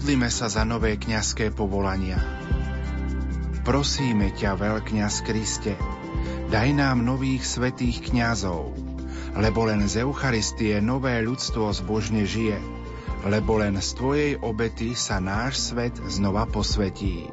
Modlíme sa za nové kňazské povolania. Prosíme ťa, veľkňaz Kriste, daj nám nových svetých kňazov, lebo len z Eucharistie nové ľudstvo zbožne žije, lebo len z Tvojej obety sa náš svet znova posvetí.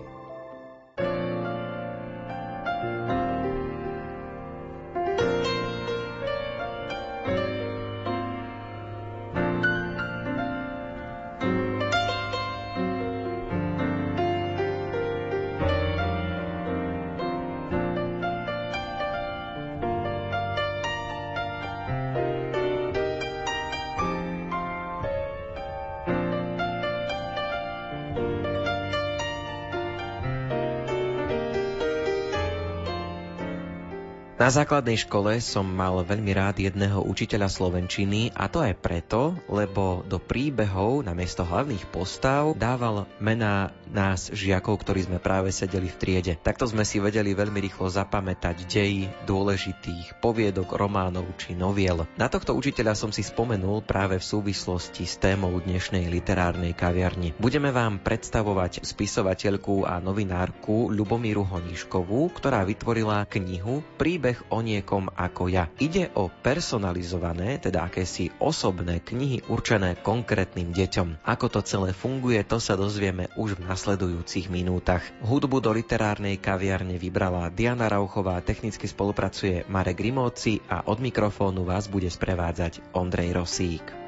Na základnej škole som mal veľmi rád jedného učiteľa slovenčiny a to aj preto, lebo do príbehov na miesto hlavných postav dával mená nás žiakov, ktorí sme práve sedeli v triede. Takto sme si vedeli veľmi rýchlo zapamätať dej dôležitých poviedok, románov či noviel. Na tohto učiteľa som si spomenul práve v súvislosti s témou dnešnej literárnej kaviarni. Budeme vám predstavovať spisovateľku a novinárku Lubomíru Honiškovú, ktorá vytvorila knihu Príbeh príbeh o niekom ako ja. Ide o personalizované, teda akési osobné knihy určené konkrétnym deťom. Ako to celé funguje, to sa dozvieme už v nasledujúcich minútach. Hudbu do literárnej kaviarne vybrala Diana Rauchová, technicky spolupracuje Marek Rimóci a od mikrofónu vás bude sprevádzať Ondrej Rosík.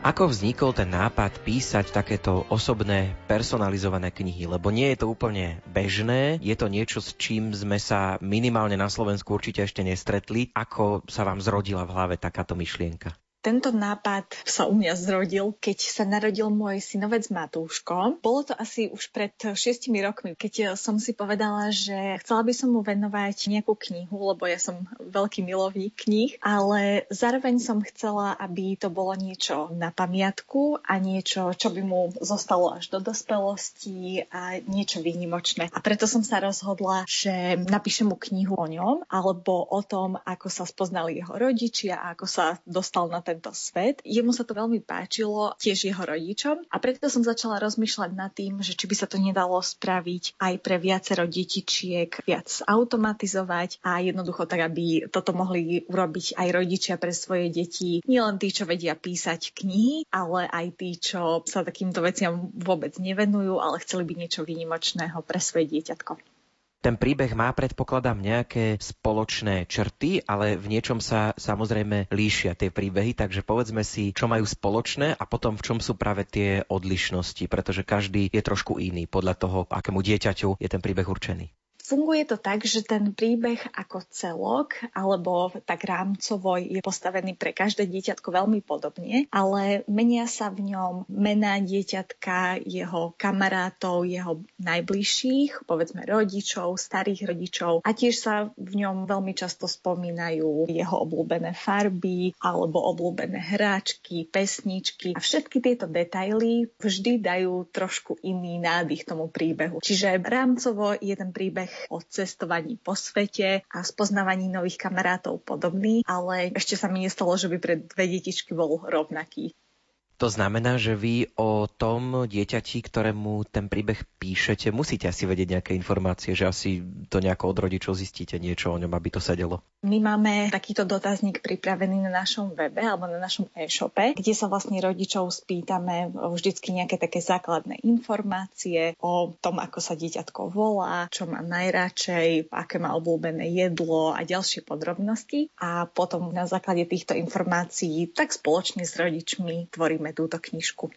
Ako vznikol ten nápad písať takéto osobné, personalizované knihy? Lebo nie je to úplne bežné, je to niečo, s čím sme sa minimálne na Slovensku určite ešte nestretli. Ako sa vám zrodila v hlave takáto myšlienka? Tento nápad sa u mňa zrodil, keď sa narodil môj synovec Matúško. Bolo to asi už pred šiestimi rokmi, keď som si povedala, že chcela by som mu venovať nejakú knihu, lebo ja som veľký milovník knih, ale zároveň som chcela, aby to bolo niečo na pamiatku a niečo, čo by mu zostalo až do dospelosti a niečo výnimočné. A preto som sa rozhodla, že napíšem mu knihu o ňom alebo o tom, ako sa spoznali jeho rodičia a ako sa dostal na tento svet. Jemu sa to veľmi páčilo, tiež jeho rodičom a preto som začala rozmýšľať nad tým, že či by sa to nedalo spraviť aj pre viacero detičiek, viac automatizovať a jednoducho tak, aby toto mohli urobiť aj rodičia pre svoje deti. Nielen tí, čo vedia písať knihy, ale aj tí, čo sa takýmto veciam vôbec nevenujú, ale chceli by niečo výnimočného pre svoje dieťatko. Ten príbeh má, predpokladám, nejaké spoločné črty, ale v niečom sa samozrejme líšia tie príbehy, takže povedzme si, čo majú spoločné a potom v čom sú práve tie odlišnosti, pretože každý je trošku iný podľa toho, akému dieťaťu je ten príbeh určený. Funguje to tak, že ten príbeh ako celok alebo tak rámcovo je postavený pre každé dieťatko veľmi podobne, ale menia sa v ňom mená dieťatka, jeho kamarátov, jeho najbližších, povedzme rodičov, starých rodičov a tiež sa v ňom veľmi často spomínajú jeho obľúbené farby alebo obľúbené hráčky, pesničky a všetky tieto detaily vždy dajú trošku iný nádych tomu príbehu. Čiže rámcovo je ten príbeh o cestovaní po svete a spoznávaní nových kamarátov podobný, ale ešte sa mi nestalo, že by pre dve detičky bol rovnaký. To znamená, že vy o tom dieťati, ktorému ten príbeh píšete, musíte asi vedieť nejaké informácie, že asi to nejako od rodičov zistíte niečo o ňom, aby to sedelo. My máme takýto dotazník pripravený na našom webe alebo na našom e-shope, kde sa vlastne rodičov spýtame vždycky nejaké také základné informácie o tom, ako sa dieťatko volá, čo má najradšej, aké má obľúbené jedlo a ďalšie podrobnosti. A potom na základe týchto informácií tak spoločne s rodičmi tvoríme máme túto knižku.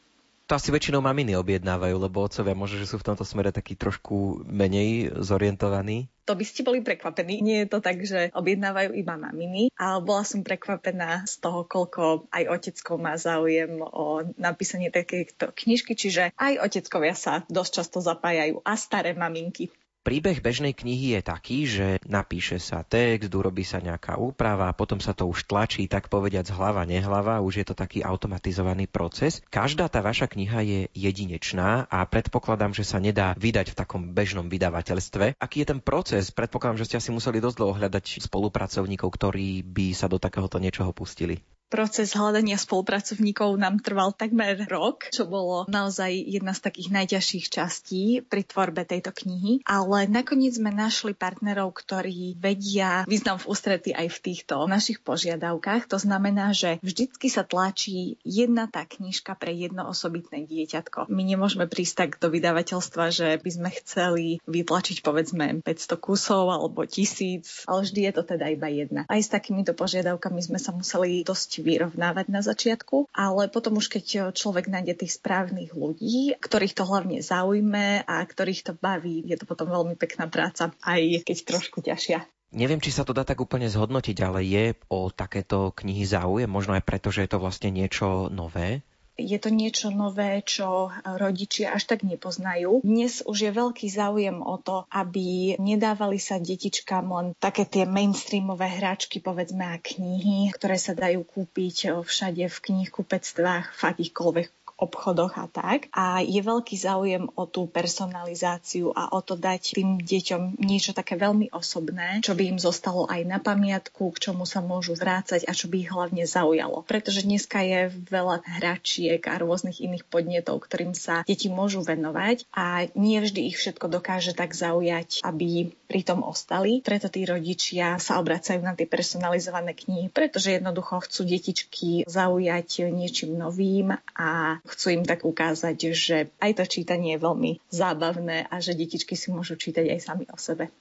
To asi väčšinou maminy objednávajú, lebo otcovia možno, že sú v tomto smere takí trošku menej zorientovaní. To by ste boli prekvapení. Nie je to tak, že objednávajú iba maminy, ale bola som prekvapená z toho, koľko aj otecko má záujem o napísanie takéto knižky, čiže aj oteckovia sa dosť často zapájajú a staré maminky. Príbeh bežnej knihy je taký, že napíše sa text, urobí sa nejaká úprava, potom sa to už tlačí, tak povediať hlava, nehlava, už je to taký automatizovaný proces. Každá tá vaša kniha je jedinečná a predpokladám, že sa nedá vydať v takom bežnom vydavateľstve. Aký je ten proces? Predpokladám, že ste asi museli dosť dlho hľadať spolupracovníkov, ktorí by sa do takéhoto niečoho pustili. Proces hľadania spolupracovníkov nám trval takmer rok, čo bolo naozaj jedna z takých najťažších častí pri tvorbe tejto knihy. Ale nakoniec sme našli partnerov, ktorí vedia význam v ústrety aj v týchto našich požiadavkách. To znamená, že vždycky sa tlačí jedna tá knižka pre jedno osobitné dieťatko. My nemôžeme prísť tak do vydavateľstva, že by sme chceli vytlačiť povedzme 500 kusov alebo tisíc, ale vždy je to teda iba jedna. Aj s takýmito požiadavkami sme sa museli dosť vyrovnávať na začiatku, ale potom už keď človek nájde tých správnych ľudí, ktorých to hlavne zaujme a ktorých to baví, je to potom veľmi pekná práca, aj keď trošku ťažšia. Neviem, či sa to dá tak úplne zhodnotiť, ale je o takéto knihy záujem, možno aj preto, že je to vlastne niečo nové? Je to niečo nové, čo rodičia až tak nepoznajú. Dnes už je veľký záujem o to, aby nedávali sa detičkám len také tie mainstreamové hráčky, povedzme, a knihy, ktoré sa dajú kúpiť všade v knihkupectvách, v akýchkoľvek obchodoch a tak. A je veľký záujem o tú personalizáciu a o to dať tým deťom niečo také veľmi osobné, čo by im zostalo aj na pamiatku, k čomu sa môžu vrácať a čo by ich hlavne zaujalo. Pretože dneska je veľa hračiek a rôznych iných podnetov, ktorým sa deti môžu venovať a nie vždy ich všetko dokáže tak zaujať, aby pri tom ostali. Preto tí rodičia sa obracajú na tie personalizované knihy, pretože jednoducho chcú detičky zaujať niečím novým a chcú im tak ukázať, že aj to čítanie je veľmi zábavné a že detičky si môžu čítať aj sami o sebe.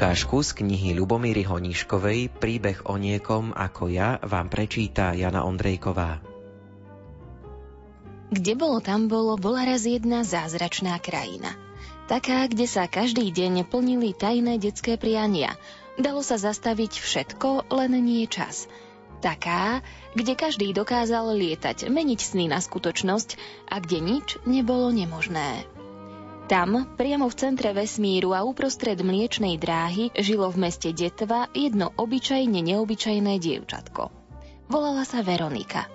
Ukážku z knihy Lubomíry Honíškovej Príbeh o niekom ako ja vám prečíta Jana Ondrejková. Kde bolo tam bolo, bola raz jedna zázračná krajina – Taká, kde sa každý deň plnili tajné detské priania. Dalo sa zastaviť všetko, len nie čas. Taká, kde každý dokázal lietať, meniť sny na skutočnosť a kde nič nebolo nemožné. Tam, priamo v centre vesmíru a uprostred mliečnej dráhy, žilo v meste Detva jedno obyčajne neobyčajné dievčatko. Volala sa Veronika.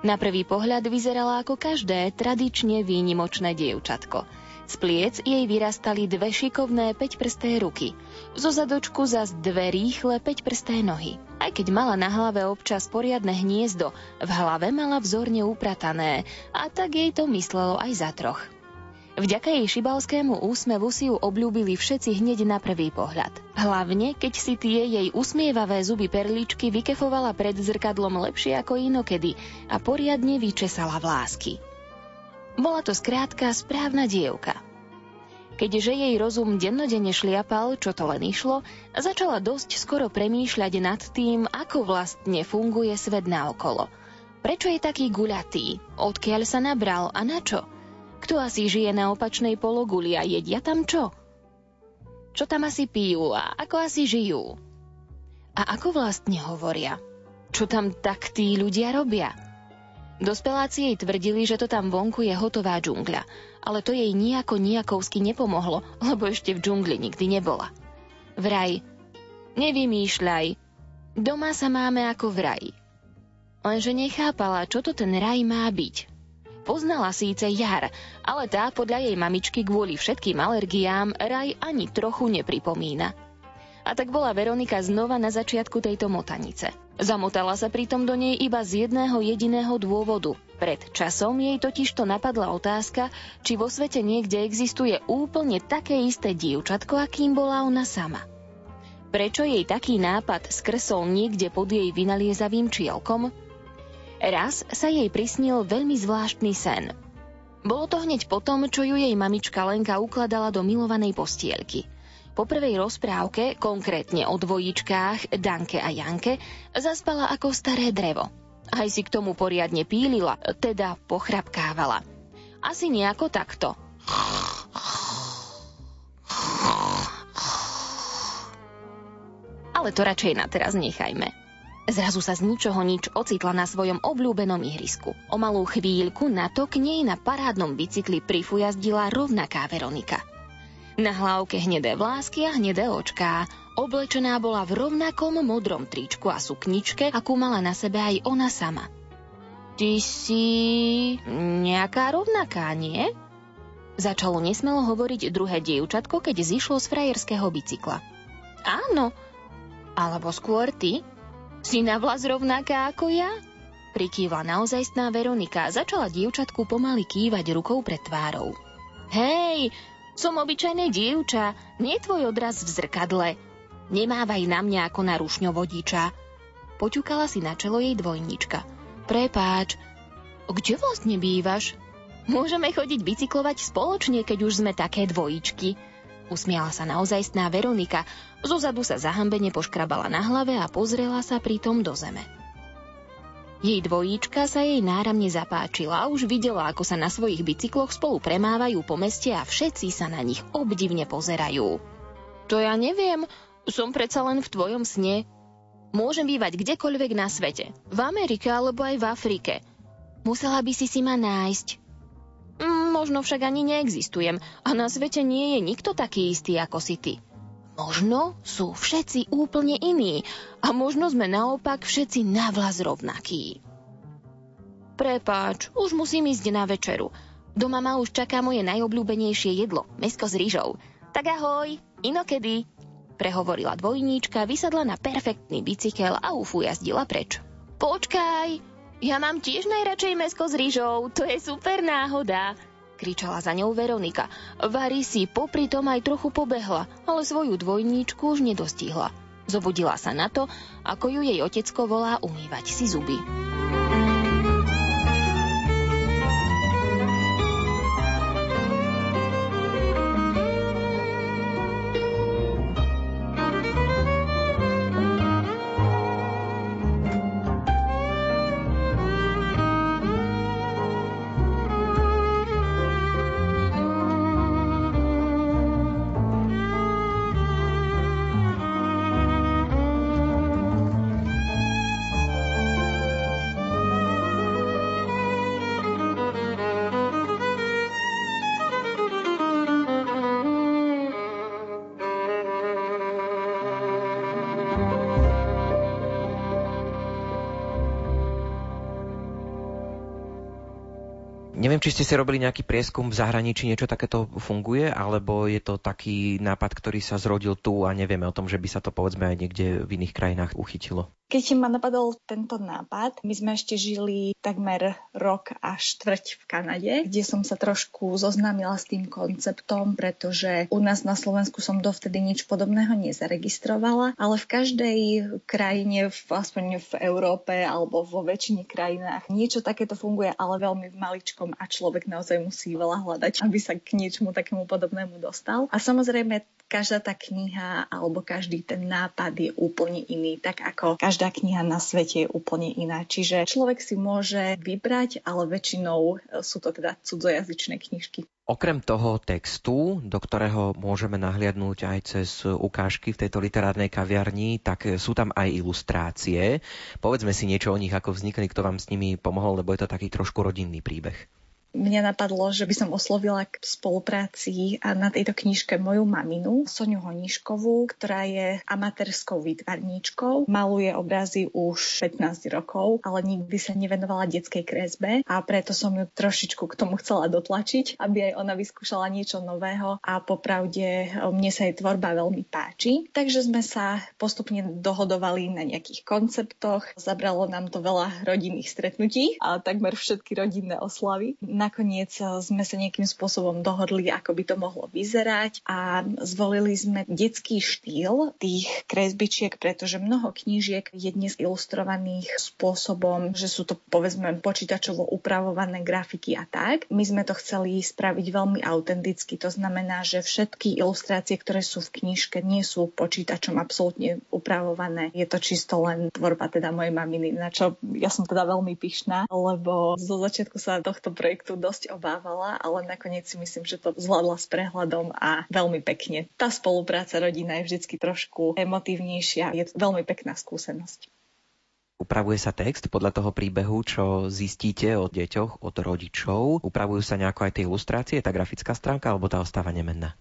Na prvý pohľad vyzerala ako každé tradične výnimočné dievčatko – z pliec jej vyrastali dve šikovné päťprsté ruky. Zo zadočku zas dve rýchle päťprsté nohy. Aj keď mala na hlave občas poriadne hniezdo, v hlave mala vzorne upratané a tak jej to myslelo aj za troch. Vďaka jej šibalskému úsmevu si ju obľúbili všetci hneď na prvý pohľad. Hlavne, keď si tie jej usmievavé zuby perličky vykefovala pred zrkadlom lepšie ako inokedy a poriadne vyčesala vlásky. Bola to skrátka správna dievka. Keďže jej rozum dennodenne šliapal, čo to len išlo, začala dosť skoro premýšľať nad tým, ako vlastne funguje svet naokolo. Prečo je taký guľatý? Odkiaľ sa nabral a na čo? Kto asi žije na opačnej pologuli a jedia tam čo? Čo tam asi pijú a ako asi žijú? A ako vlastne hovoria? Čo tam tak tí ľudia robia? Dospeláci jej tvrdili, že to tam vonku je hotová džungľa, ale to jej nejako nejakovsky nepomohlo, lebo ešte v džungli nikdy nebola. Vraj, nevymýšľaj, doma sa máme ako v raji. Lenže nechápala, čo to ten raj má byť. Poznala síce jar, ale tá podľa jej mamičky kvôli všetkým alergiám raj ani trochu nepripomína. A tak bola Veronika znova na začiatku tejto motanice. Zamotala sa pritom do nej iba z jedného jediného dôvodu. Pred časom jej totižto napadla otázka, či vo svete niekde existuje úplne také isté dievčatko, akým bola ona sama. Prečo jej taký nápad skresol niekde pod jej vynaliezavým čielkom? Raz sa jej prisnil veľmi zvláštny sen. Bolo to hneď potom, čo ju jej mamička Lenka ukladala do milovanej postielky – po prvej rozprávke, konkrétne o dvojičkách Danke a Janke, zaspala ako staré drevo. Aj si k tomu poriadne pílila, teda pochrapkávala. Asi nejako takto. Ale to radšej na teraz nechajme. Zrazu sa z ničoho nič ocitla na svojom obľúbenom ihrisku. O malú chvíľku na to k nej na parádnom bicykli prifujazdila rovnaká Veronika. Na hlavke hnedé vlásky a hnedé očká. Oblečená bola v rovnakom modrom tričku a sukničke, akú mala na sebe aj ona sama. Ty si nejaká rovnaká, nie? Začalo nesmelo hovoriť druhé dievčatko, keď zišlo z frajerského bicykla. Áno, alebo skôr ty? Si na vlas rovnaká ako ja? Prikývla naozajstná Veronika a začala dievčatku pomaly kývať rukou pred tvárou. Hej, som obyčajné dievča, nie tvoj odraz v zrkadle. Nemávaj na mňa ako na rušňovodiča. Poťukala si na čelo jej dvojnička. Prepáč, kde vlastne bývaš? Môžeme chodiť bicyklovať spoločne, keď už sme také dvojičky. Usmiala sa naozajstná Veronika, zozadu sa zahambene poškrabala na hlave a pozrela sa pritom do zeme. Jej dvojíčka sa jej náramne zapáčila a už videla, ako sa na svojich bicykloch spolu premávajú po meste a všetci sa na nich obdivne pozerajú. To ja neviem, som predsa len v tvojom sne. Môžem bývať kdekoľvek na svete, v Amerike alebo aj v Afrike. Musela by si si ma nájsť, Možno však ani neexistujem a na svete nie je nikto taký istý ako si ty. Možno sú všetci úplne iní a možno sme naopak všetci navlas rovnakí. Prepáč, už musím ísť na večeru. Doma ma už čaká moje najobľúbenejšie jedlo, mesko s rýžou. Tak ahoj, inokedy, prehovorila dvojníčka, vysadla na perfektný bicykel a ufu jazdila preč. Počkaj, ja mám tiež najradšej mesko s rýžou, to je super náhoda, kričala za ňou Veronika. Vary si popri tom aj trochu pobehla, ale svoju dvojníčku už nedostihla. Zobudila sa na to, ako ju jej otecko volá umývať si zuby. Či ste si robili nejaký prieskum v zahraničí, niečo takéto funguje, alebo je to taký nápad, ktorý sa zrodil tu a nevieme o tom, že by sa to povedzme aj niekde v iných krajinách uchytilo. Keď ma napadol tento nápad, my sme ešte žili takmer rok a štvrť v Kanade, kde som sa trošku zoznámila s tým konceptom, pretože u nás na Slovensku som dovtedy nič podobného nezaregistrovala, ale v každej krajine, aspoň v Európe alebo vo väčšine krajinách, niečo takéto funguje, ale veľmi v maličkom a človek naozaj musí veľa hľadať, aby sa k niečomu takému podobnému dostal. A samozrejme každá tá kniha alebo každý ten nápad je úplne iný, tak ako každá kniha na svete je úplne iná. Čiže človek si môže vybrať, ale väčšinou sú to teda cudzojazyčné knižky. Okrem toho textu, do ktorého môžeme nahliadnúť aj cez ukážky v tejto literárnej kaviarni, tak sú tam aj ilustrácie. Povedzme si niečo o nich, ako vznikli, kto vám s nimi pomohol, lebo je to taký trošku rodinný príbeh mňa napadlo, že by som oslovila k spolupráci a na tejto knižke moju maminu, Soniu Honiškovú, ktorá je amatérskou výtvarníčkou. Maluje obrazy už 15 rokov, ale nikdy sa nevenovala detskej kresbe a preto som ju trošičku k tomu chcela dotlačiť, aby aj ona vyskúšala niečo nového a popravde mne sa jej tvorba veľmi páči. Takže sme sa postupne dohodovali na nejakých konceptoch. Zabralo nám to veľa rodinných stretnutí a takmer všetky rodinné oslavy. Na nakoniec eh, sme sa nejakým spôsobom dohodli, ako by to mohlo vyzerať a zvolili sme detský štýl tých kresbičiek, pretože mnoho knížiek je dnes ilustrovaných spôsobom, že sú to povedzme počítačovo upravované grafiky a tak. My sme to chceli spraviť veľmi autenticky, to znamená, že všetky ilustrácie, ktoré sú v knižke, nie sú počítačom absolútne upravované. Je to čisto len tvorba teda mojej maminy, na čo ja som teda veľmi pyšná, lebo zo začiatku sa tohto projektu dosť obávala, ale nakoniec si myslím, že to zvládla s prehľadom a veľmi pekne. Tá spolupráca rodina je vždy trošku emotívnejšia. Je to veľmi pekná skúsenosť. Upravuje sa text podľa toho príbehu, čo zistíte o deťoch, od rodičov? Upravujú sa nejako aj tie ilustrácie, tá grafická stránka, alebo tá ostáva nemenná?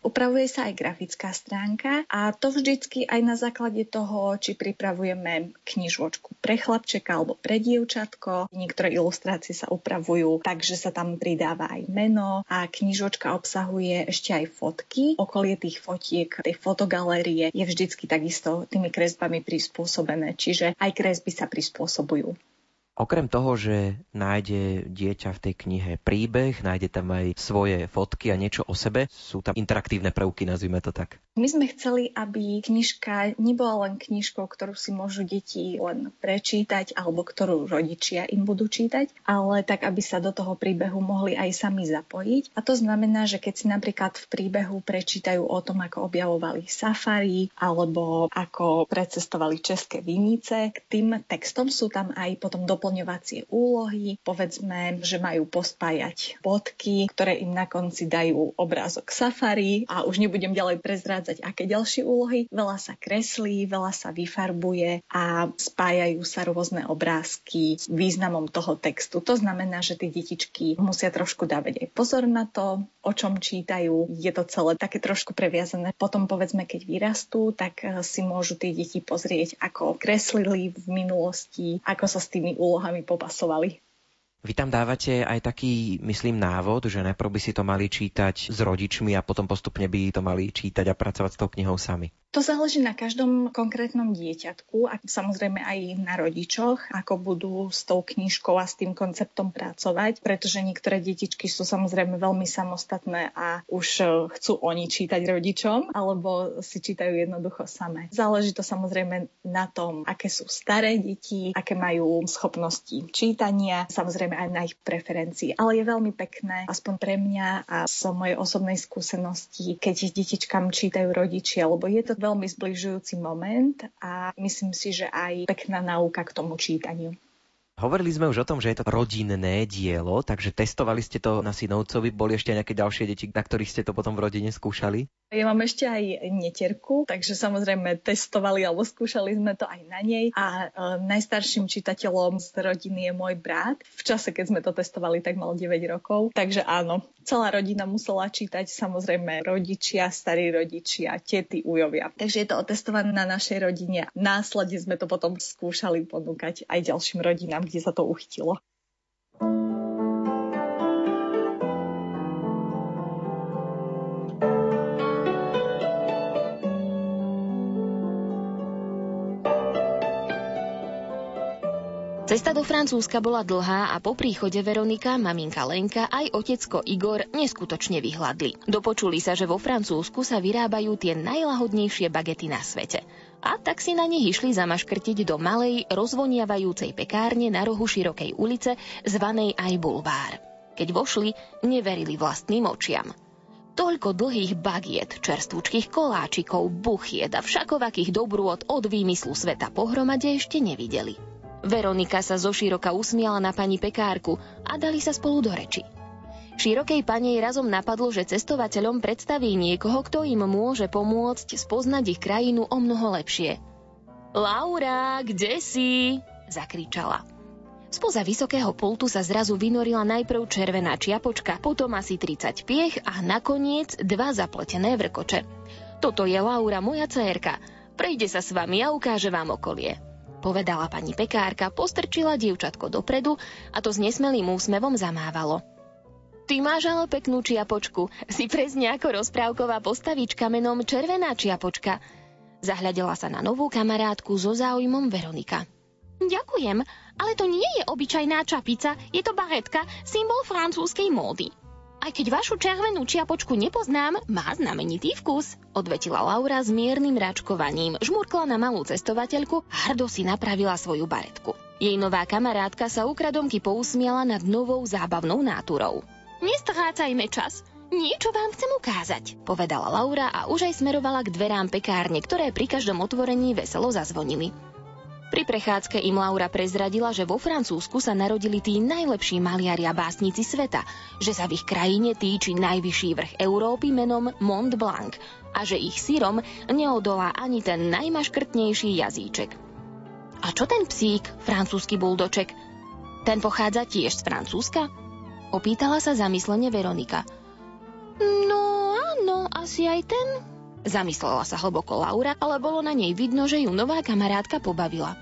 Upravuje sa aj grafická stránka a to vždycky aj na základe toho, či pripravujeme knižočku pre chlapčeka alebo pre dievčatko. Niektoré ilustrácie sa upravujú tak, že sa tam pridáva aj meno a knižočka obsahuje ešte aj fotky. Okolie tých fotiek, tej fotogalérie je vždycky takisto tými kresbami prispôsobené, čiže aj kresby sa prispôsobujú. Okrem toho, že nájde dieťa v tej knihe príbeh, nájde tam aj svoje fotky a niečo o sebe, sú tam interaktívne prvky, nazvime to tak. My sme chceli, aby knižka nebola len knižkou, ktorú si môžu deti len prečítať alebo ktorú rodičia im budú čítať, ale tak, aby sa do toho príbehu mohli aj sami zapojiť. A to znamená, že keď si napríklad v príbehu prečítajú o tom, ako objavovali safari alebo ako precestovali české vinice, k tým textom sú tam aj potom doplňovacie úlohy, povedzme, že majú pospájať bodky, ktoré im na konci dajú obrázok safari a už nebudem ďalej prezrádzať, aké ďalšie úlohy. Veľa sa kreslí, veľa sa vyfarbuje a spájajú sa rôzne obrázky s významom toho textu. To znamená, že tie detičky musia trošku dávať aj pozor na to, o čom čítajú. Je to celé také trošku previazané. Potom povedzme, keď vyrastú, tak eh, si môžu tie deti pozrieť, ako kreslili v minulosti, ako sa s tými úlohami popasovali. Vy tam dávate aj taký, myslím, návod, že najprv by si to mali čítať s rodičmi a potom postupne by to mali čítať a pracovať s tou knihou sami. To záleží na každom konkrétnom dieťatku a samozrejme aj na rodičoch, ako budú s tou knižkou a s tým konceptom pracovať, pretože niektoré detičky sú samozrejme veľmi samostatné a už e, chcú oni čítať rodičom, alebo si čítajú jednoducho samé. Záleží to samozrejme na tom, aké sú staré deti, aké majú schopnosti čítania, samozrejme aj na ich preferencii. Ale je veľmi pekné, aspoň pre mňa a z mojej osobnej skúsenosti, keď detičkám čítajú rodičia, lebo je to veľmi zbližujúci moment a myslím si, že aj pekná náuka k tomu čítaniu. Hovorili sme už o tom, že je to rodinné dielo, takže testovali ste to na synovcovi. Boli ešte nejaké ďalšie deti, na ktorých ste to potom v rodine skúšali? Ja mám ešte aj netierku, takže samozrejme testovali alebo skúšali sme to aj na nej. A e, najstarším čitateľom z rodiny je môj brat. V čase, keď sme to testovali, tak mal 9 rokov. Takže áno, celá rodina musela čítať, samozrejme rodičia, starí rodičia, tety, ujovia. Takže je to otestované na našej rodine. Následne sme to potom skúšali ponúkať aj ďalším rodinám, kde sa to uchytilo. Cesta do Francúzska bola dlhá a po príchode Veronika, maminka Lenka aj otecko Igor neskutočne vyhľadli. Dopočuli sa, že vo Francúzsku sa vyrábajú tie najlahodnejšie bagety na svete. A tak si na nich išli zamaškrtiť do malej, rozvoniavajúcej pekárne na rohu širokej ulice, zvanej aj Bulvár. Keď vošli, neverili vlastným očiam. Toľko dlhých bagiet, čerstvúčkých koláčikov, buchiet a všakovakých dobrôt od výmyslu sveta pohromade ešte nevideli. Veronika sa zo široka usmiala na pani pekárku a dali sa spolu do reči. Širokej panej razom napadlo, že cestovateľom predstaví niekoho, kto im môže pomôcť spoznať ich krajinu o mnoho lepšie. Laura, kde si? zakričala. Spoza vysokého pultu sa zrazu vynorila najprv červená čiapočka, potom asi 30 piech a nakoniec dva zapletené vrkoče. Toto je Laura, moja cérka. Prejde sa s vami a ukáže vám okolie povedala pani pekárka, postrčila dievčatko dopredu a to s nesmelým úsmevom zamávalo. Ty máš ale peknú čiapočku. Si presne ako rozprávková postavička menom Červená čiapočka. Zahľadela sa na novú kamarátku so záujmom Veronika. Ďakujem, ale to nie je obyčajná čapica, je to baretka, symbol francúzskej módy. Aj keď vašu červenú čiapočku nepoznám, má znamenitý vkus, odvetila Laura s miernym račkovaním, žmurkla na malú cestovateľku hrdo si napravila svoju baretku. Jej nová kamarátka sa ukradomky pousmiala nad novou zábavnou náturou. Nestrácajme čas, Niečo vám chcem ukázať, povedala Laura a už aj smerovala k dverám pekárne, ktoré pri každom otvorení veselo zazvonili. Pri prechádzke im Laura prezradila, že vo Francúzsku sa narodili tí najlepší maliari a básnici sveta, že sa v ich krajine týči najvyšší vrch Európy menom Mont Blanc a že ich sírom neodolá ani ten najmaškrtnejší jazyček. A čo ten psík, francúzsky buldoček? Ten pochádza tiež z Francúzska? Opýtala sa zamyslene Veronika. No áno, asi aj ten. Zamyslela sa hlboko Laura, ale bolo na nej vidno, že ju nová kamarátka pobavila.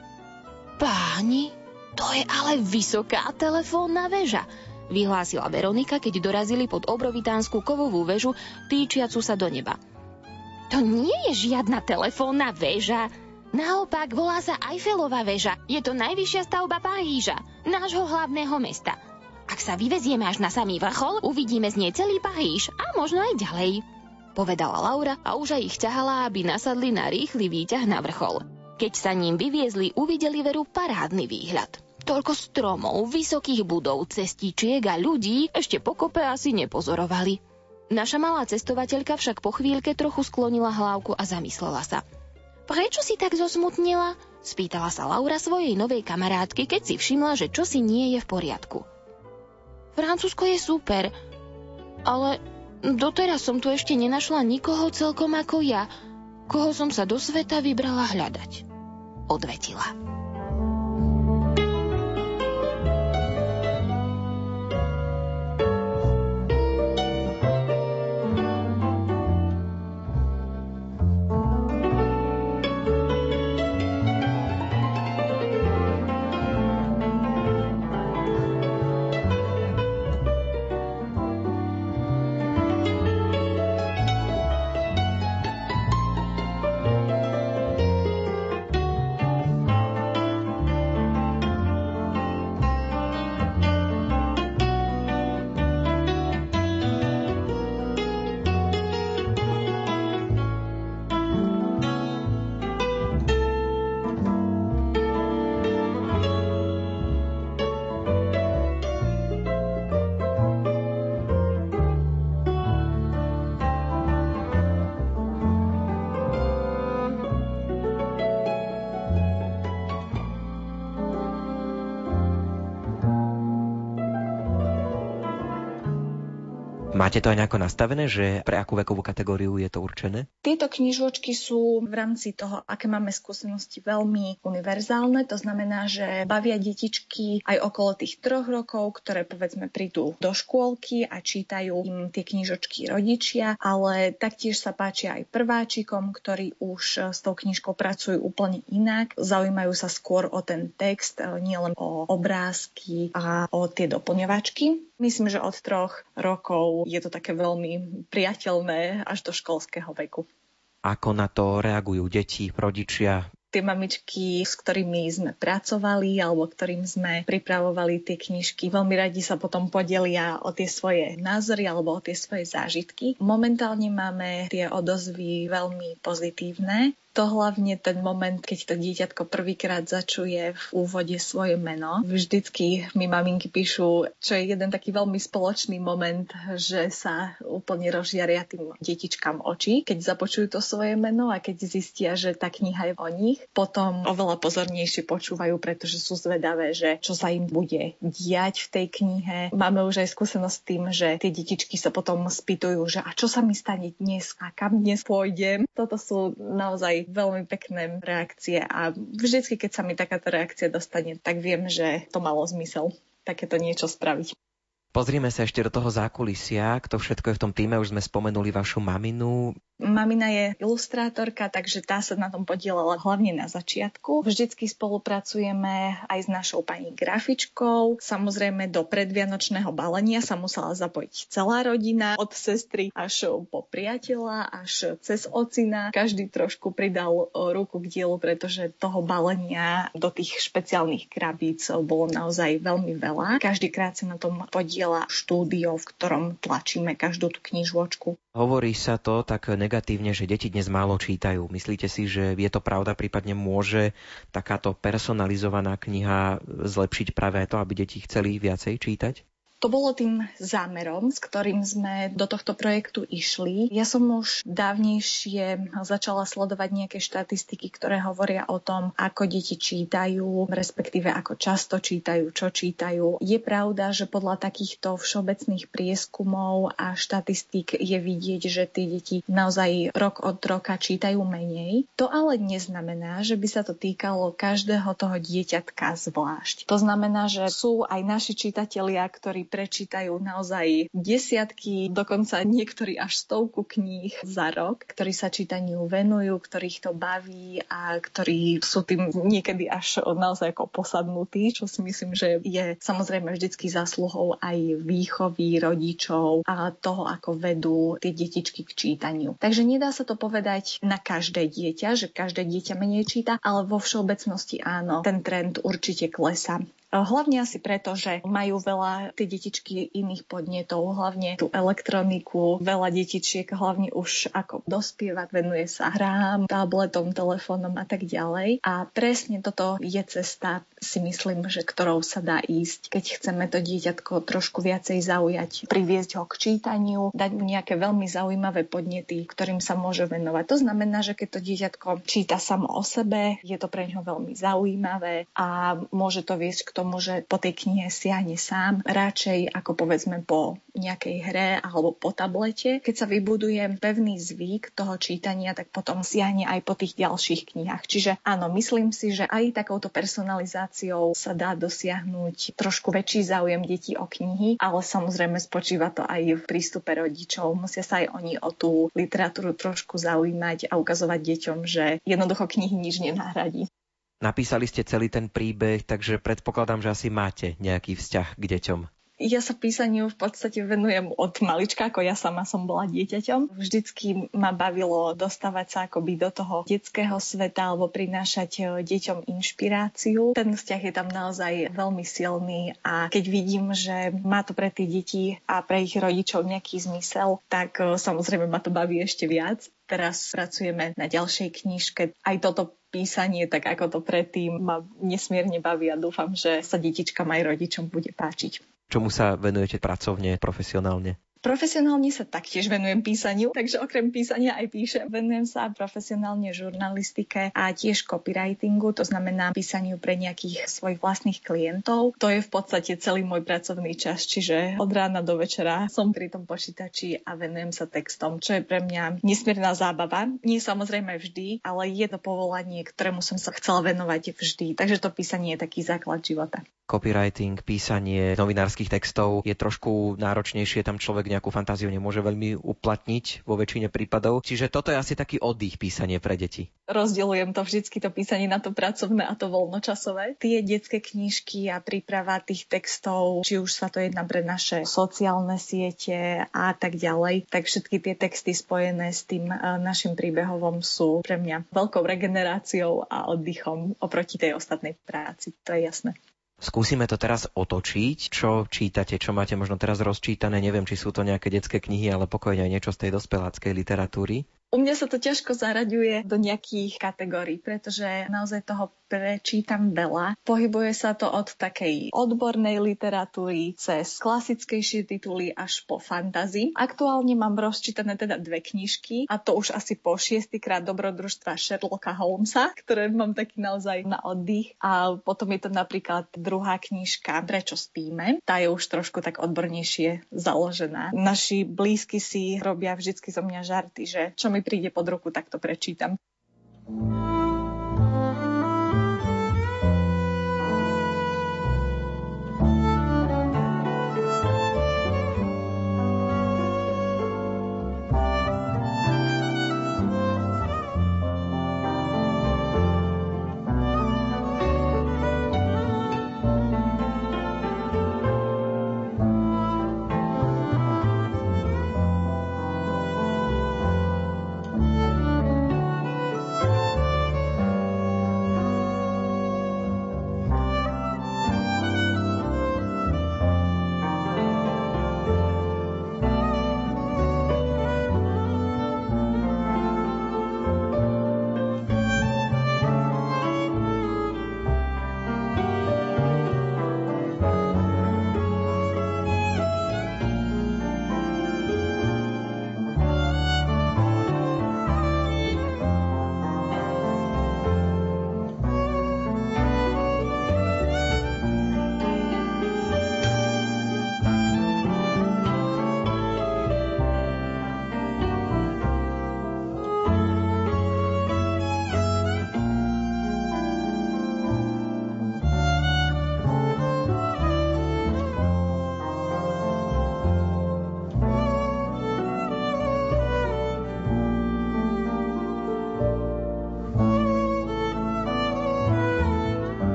Páni, to je ale vysoká telefónna väža, vyhlásila Veronika, keď dorazili pod obrovitánsku kovovú väžu, týčiacu sa do neba. To nie je žiadna telefónna väža. Naopak volá sa Eiffelová väža. Je to najvyššia stavba Paríža, nášho hlavného mesta. Ak sa vyvezieme až na samý vrchol, uvidíme z nej celý Paríž a možno aj ďalej. Povedala Laura a už aj ich ťahala, aby nasadli na rýchly výťah na vrchol. Keď sa ním vyviezli, uvideli veru parádny výhľad. Toľko stromov, vysokých budov, cestičiek a ľudí ešte pokope asi nepozorovali. Naša malá cestovateľka však po chvíľke trochu sklonila hlávku a zamyslela sa. Prečo si tak zosmutnila? Spýtala sa Laura svojej novej kamarátky, keď si všimla, že čosi nie je v poriadku. Francúzsko je super, ale doteraz som tu ešte nenašla nikoho celkom ako ja, koho som sa do sveta vybrala hľadať. Odvetila. Máte to aj nejako nastavené, že pre akú vekovú kategóriu je to určené? Tieto knižočky sú v rámci toho, aké máme skúsenosti, veľmi univerzálne. To znamená, že bavia detičky aj okolo tých troch rokov, ktoré povedzme prídu do škôlky a čítajú im tie knižočky rodičia, ale taktiež sa páčia aj prváčikom, ktorí už s tou knižkou pracujú úplne inak. Zaujímajú sa skôr o ten text, nielen o obrázky a o tie doplňovačky. Myslím, že od troch rokov je to také veľmi priateľné až do školského veku. Ako na to reagujú deti, rodičia? tie mamičky, s ktorými sme pracovali alebo ktorým sme pripravovali tie knižky, veľmi radi sa potom podelia o tie svoje názory alebo o tie svoje zážitky. Momentálne máme tie odozvy veľmi pozitívne to hlavne ten moment, keď to dieťatko prvýkrát začuje v úvode svoje meno. Vždycky mi maminky píšu, čo je jeden taký veľmi spoločný moment, že sa úplne rozžiaria tým detičkám oči, keď započujú to svoje meno a keď zistia, že tá kniha je o nich. Potom oveľa pozornejšie počúvajú, pretože sú zvedavé, že čo sa im bude diať v tej knihe. Máme už aj skúsenosť s tým, že tie detičky sa potom spýtujú, že a čo sa mi stane dnes a kam dnes pôjdem. Toto sú naozaj veľmi pekné reakcie a vždycky, keď sa mi takáto reakcia dostane, tak viem, že to malo zmysel takéto niečo spraviť. Pozrime sa ešte do toho zákulisia, kto všetko je v tom týme, už sme spomenuli vašu maminu. Mamina je ilustrátorka, takže tá sa na tom podielala hlavne na začiatku. Vždycky spolupracujeme aj s našou pani grafičkou. Samozrejme do predvianočného balenia sa musela zapojiť celá rodina, od sestry až po priateľa, až cez ocina. Každý trošku pridal ruku k dielu, pretože toho balenia do tých špeciálnych krabíc bolo naozaj veľmi veľa. Každý krát sa na tom podiela štúdio, v ktorom tlačíme každú tú knižočku. Hovorí sa to tak negatívne, že deti dnes málo čítajú. Myslíte si, že je to pravda, prípadne môže takáto personalizovaná kniha zlepšiť práve to, aby deti chceli viacej čítať? To bolo tým zámerom, s ktorým sme do tohto projektu išli. Ja som už dávnejšie začala sledovať nejaké štatistiky, ktoré hovoria o tom, ako deti čítajú, respektíve ako často čítajú, čo čítajú. Je pravda, že podľa takýchto všeobecných prieskumov a štatistík je vidieť, že tie deti naozaj rok od roka čítajú menej. To ale neznamená, že by sa to týkalo každého toho dieťatka zvlášť. To znamená, že sú aj naši čitatelia, ktorí prečítajú naozaj desiatky, dokonca niektorí až stovku kníh za rok, ktorí sa čítaniu venujú, ktorých to baví a ktorí sú tým niekedy až naozaj ako posadnutí, čo si myslím, že je samozrejme vždycky zásluhou aj výchovy rodičov a toho, ako vedú tie detičky k čítaniu. Takže nedá sa to povedať na každé dieťa, že každé dieťa menej číta, ale vo všeobecnosti áno, ten trend určite klesa. Hlavne asi preto, že majú veľa tie detičky iných podnetov, hlavne tú elektroniku, veľa detičiek hlavne už ako dospievať, venuje sa hrám, tabletom, telefónom a tak ďalej. A presne toto je cesta, si myslím, že ktorou sa dá ísť, keď chceme to dieťatko trošku viacej zaujať, priviesť ho k čítaniu, dať mu nejaké veľmi zaujímavé podnety, ktorým sa môže venovať. To znamená, že keď to dieťatko číta samo o sebe, je to pre ňo veľmi zaujímavé a môže to viesť k tomu, že po tej knihe siahne sám, radšej ako povedzme po nejakej hre alebo po tablete. Keď sa vybuduje pevný zvyk toho čítania, tak potom siahne aj po tých ďalších knihách. Čiže áno, myslím si, že aj takouto personalizáciou sa dá dosiahnuť trošku väčší záujem detí o knihy, ale samozrejme spočíva to aj v prístupe rodičov. Musia sa aj oni o tú literatúru trošku zaujímať a ukazovať deťom, že jednoducho knihy nič nenahradí. Napísali ste celý ten príbeh, takže predpokladám, že asi máte nejaký vzťah k deťom. Ja sa písaniu v podstate venujem od malička, ako ja sama som bola dieťaťom. Vždycky ma bavilo dostávať sa akoby do toho detského sveta alebo prinášať e, deťom inšpiráciu. Ten vzťah je tam naozaj veľmi silný a keď vidím, že má to pre tie deti a pre ich rodičov nejaký zmysel, tak e, samozrejme ma to baví ešte viac. Teraz pracujeme na ďalšej knižke. Aj toto písanie, tak ako to predtým, ma nesmierne baví a dúfam, že sa detičkám aj rodičom bude páčiť. Čomu sa venujete pracovne, profesionálne? Profesionálne sa taktiež venujem písaniu, takže okrem písania aj píšem. Venujem sa profesionálne žurnalistike a tiež copywritingu, to znamená písaniu pre nejakých svojich vlastných klientov. To je v podstate celý môj pracovný čas, čiže od rána do večera som pri tom počítači a venujem sa textom, čo je pre mňa nesmierna zábava. Nie samozrejme vždy, ale je to povolanie, ktorému som sa chcela venovať vždy. Takže to písanie je taký základ života copywriting, písanie novinárskych textov je trošku náročnejšie, tam človek nejakú fantáziu nemôže veľmi uplatniť vo väčšine prípadov. Čiže toto je asi taký oddych písanie pre deti. Rozdielujem to vždycky to písanie na to pracovné a to voľnočasové. Tie detské knižky a príprava tých textov, či už sa to jedná pre naše sociálne siete a tak ďalej, tak všetky tie texty spojené s tým e, našim príbehovom sú pre mňa veľkou regeneráciou a oddychom oproti tej ostatnej práci. To je jasné. Skúsime to teraz otočiť. Čo čítate, čo máte možno teraz rozčítané? Neviem, či sú to nejaké detské knihy, ale pokojne aj niečo z tej dospeláckej literatúry. U mňa sa to ťažko zaraďuje do nejakých kategórií, pretože naozaj toho prečítam veľa. Pohybuje sa to od takej odbornej literatúry cez klasickejšie tituly až po fantasy. Aktuálne mám rozčítané teda dve knižky a to už asi po šiestýkrát dobrodružstva Sherlocka Holmesa, ktoré mám taký naozaj na oddych. A potom je to napríklad druhá knižka Prečo spíme. Tá je už trošku tak odbornejšie založená. Naši blízky si robia vždycky zo mňa žarty, že čo mi príde pod ruku, tak to prečítam.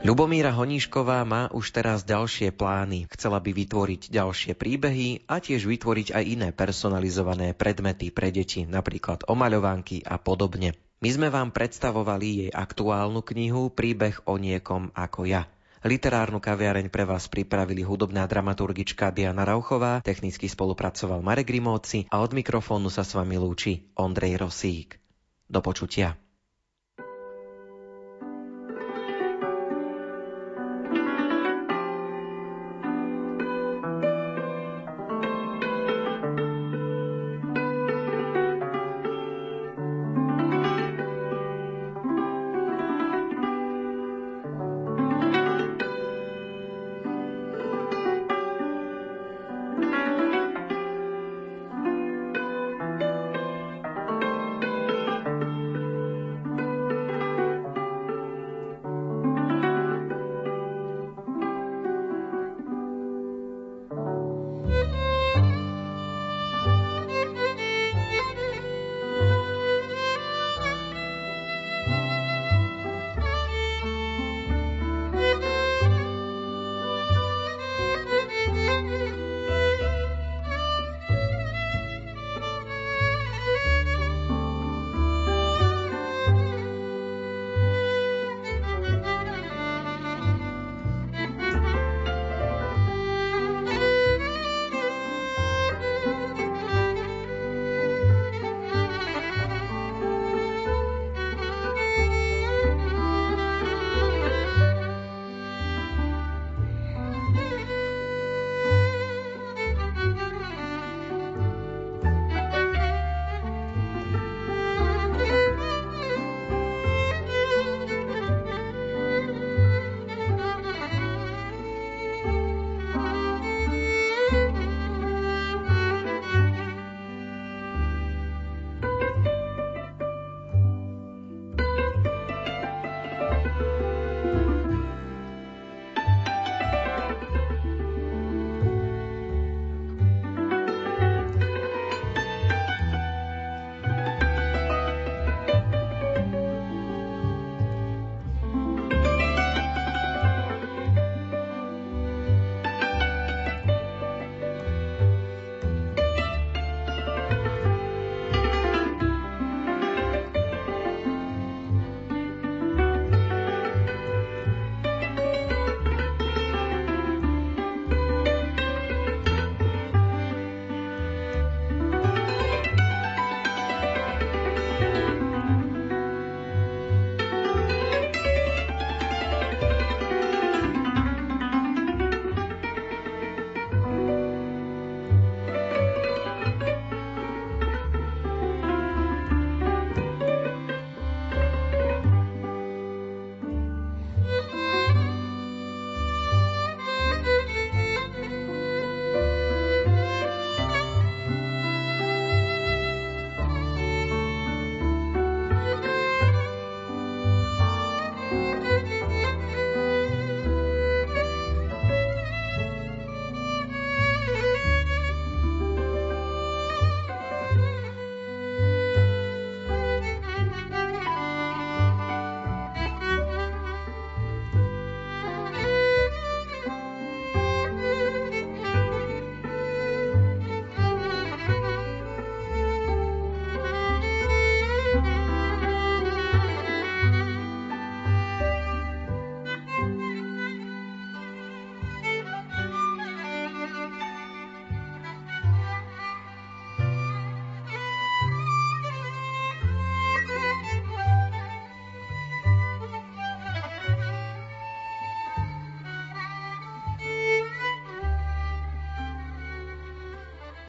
Ľubomíra Honíšková má už teraz ďalšie plány. Chcela by vytvoriť ďalšie príbehy a tiež vytvoriť aj iné personalizované predmety pre deti, napríklad omaľovánky a podobne. My sme vám predstavovali jej aktuálnu knihu Príbeh o niekom ako ja. Literárnu kaviareň pre vás pripravili hudobná dramaturgička Diana Rauchová, technicky spolupracoval Marek Rimóci a od mikrofónu sa s vami lúči Ondrej Rosík. Do počutia.